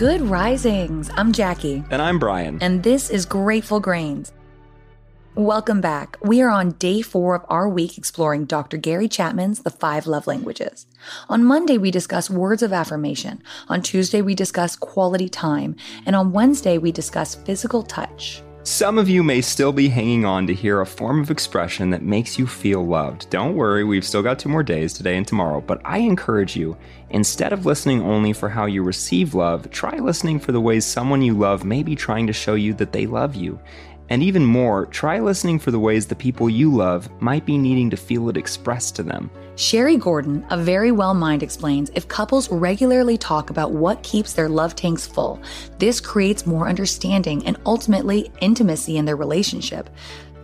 Good risings. I'm Jackie. And I'm Brian. And this is Grateful Grains. Welcome back. We are on day four of our week exploring Dr. Gary Chapman's The Five Love Languages. On Monday, we discuss words of affirmation. On Tuesday, we discuss quality time. And on Wednesday, we discuss physical touch. Some of you may still be hanging on to hear a form of expression that makes you feel loved. Don't worry, we've still got two more days, today and tomorrow, but I encourage you, instead of listening only for how you receive love, try listening for the ways someone you love may be trying to show you that they love you. And even more, try listening for the ways the people you love might be needing to feel it expressed to them. Sherri Gordon, a Verywell Mind, explains if couples regularly talk about what keeps their love tanks full, this creates more understanding and ultimately intimacy in their relationship.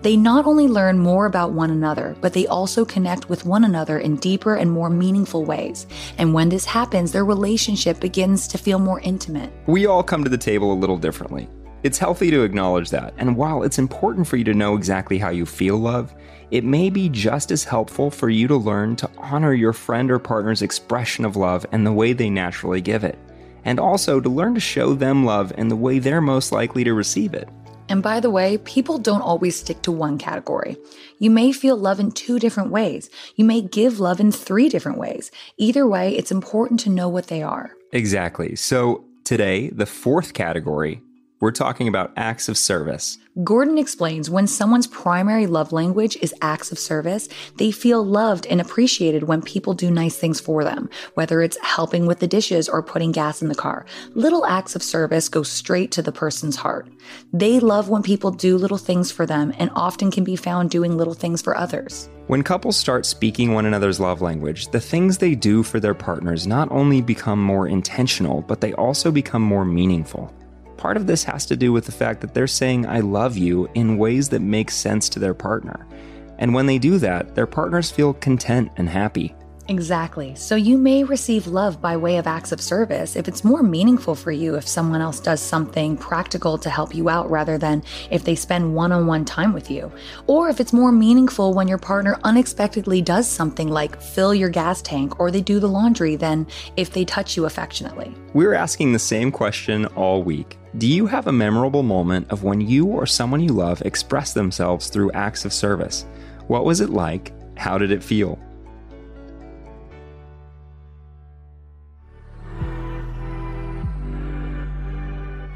They not only learn more about one another, but they also connect with one another in deeper and more meaningful ways. And when this happens, their relationship begins to feel more intimate. We all come to the table a little differently. It's healthy to acknowledge that, and while it's important for you to know exactly how you feel love, it may be just as helpful for you to learn to honor your friend or partner's expression of love and the way they naturally give it, and also to learn to show them love in the way they're most likely to receive it. And by the way, people don't always stick to one category. You may feel love in two different ways. You may give love in three different ways. Either way, it's important to know what they are. Exactly. So, today, the fourth category we're talking about acts of service. Gordon explains when someone's primary love language is acts of service, they feel loved and appreciated when people do nice things for them, whether it's helping with the dishes or putting gas in the car. Little acts of service go straight to the person's heart. They love when people do little things for them and often can be found doing little things for others. When couples start speaking one another's love language, the things they do for their partners not only become more intentional, but they also become more meaningful. Part of this has to do with the fact that they're saying, I love you in ways that make sense to their partner. And when they do that, their partners feel content and happy. Exactly. So you may receive love by way of acts of service if it's more meaningful for you if someone else does something practical to help you out rather than if they spend one on one time with you. Or if it's more meaningful when your partner unexpectedly does something like fill your gas tank or they do the laundry than if they touch you affectionately. We're asking the same question all week. Do you have a memorable moment of when you or someone you love expressed themselves through acts of service? What was it like? How did it feel?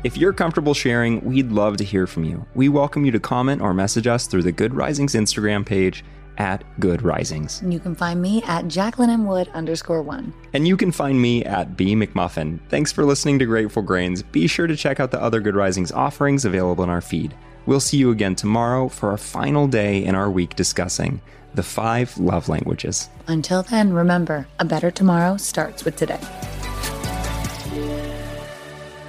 If you're comfortable sharing, we'd love to hear from you. We welcome you to comment or message us through the Good Risings Instagram page at Good Risings. You can find me at Jacqueline M. Wood underscore one. And you can find me at B McMuffin. Thanks for listening to Grateful Grains. Be sure to check out the other Good Risings offerings available in our feed. We'll see you again tomorrow for our final day in our week discussing the five love languages. Until then, remember, a better tomorrow starts with today.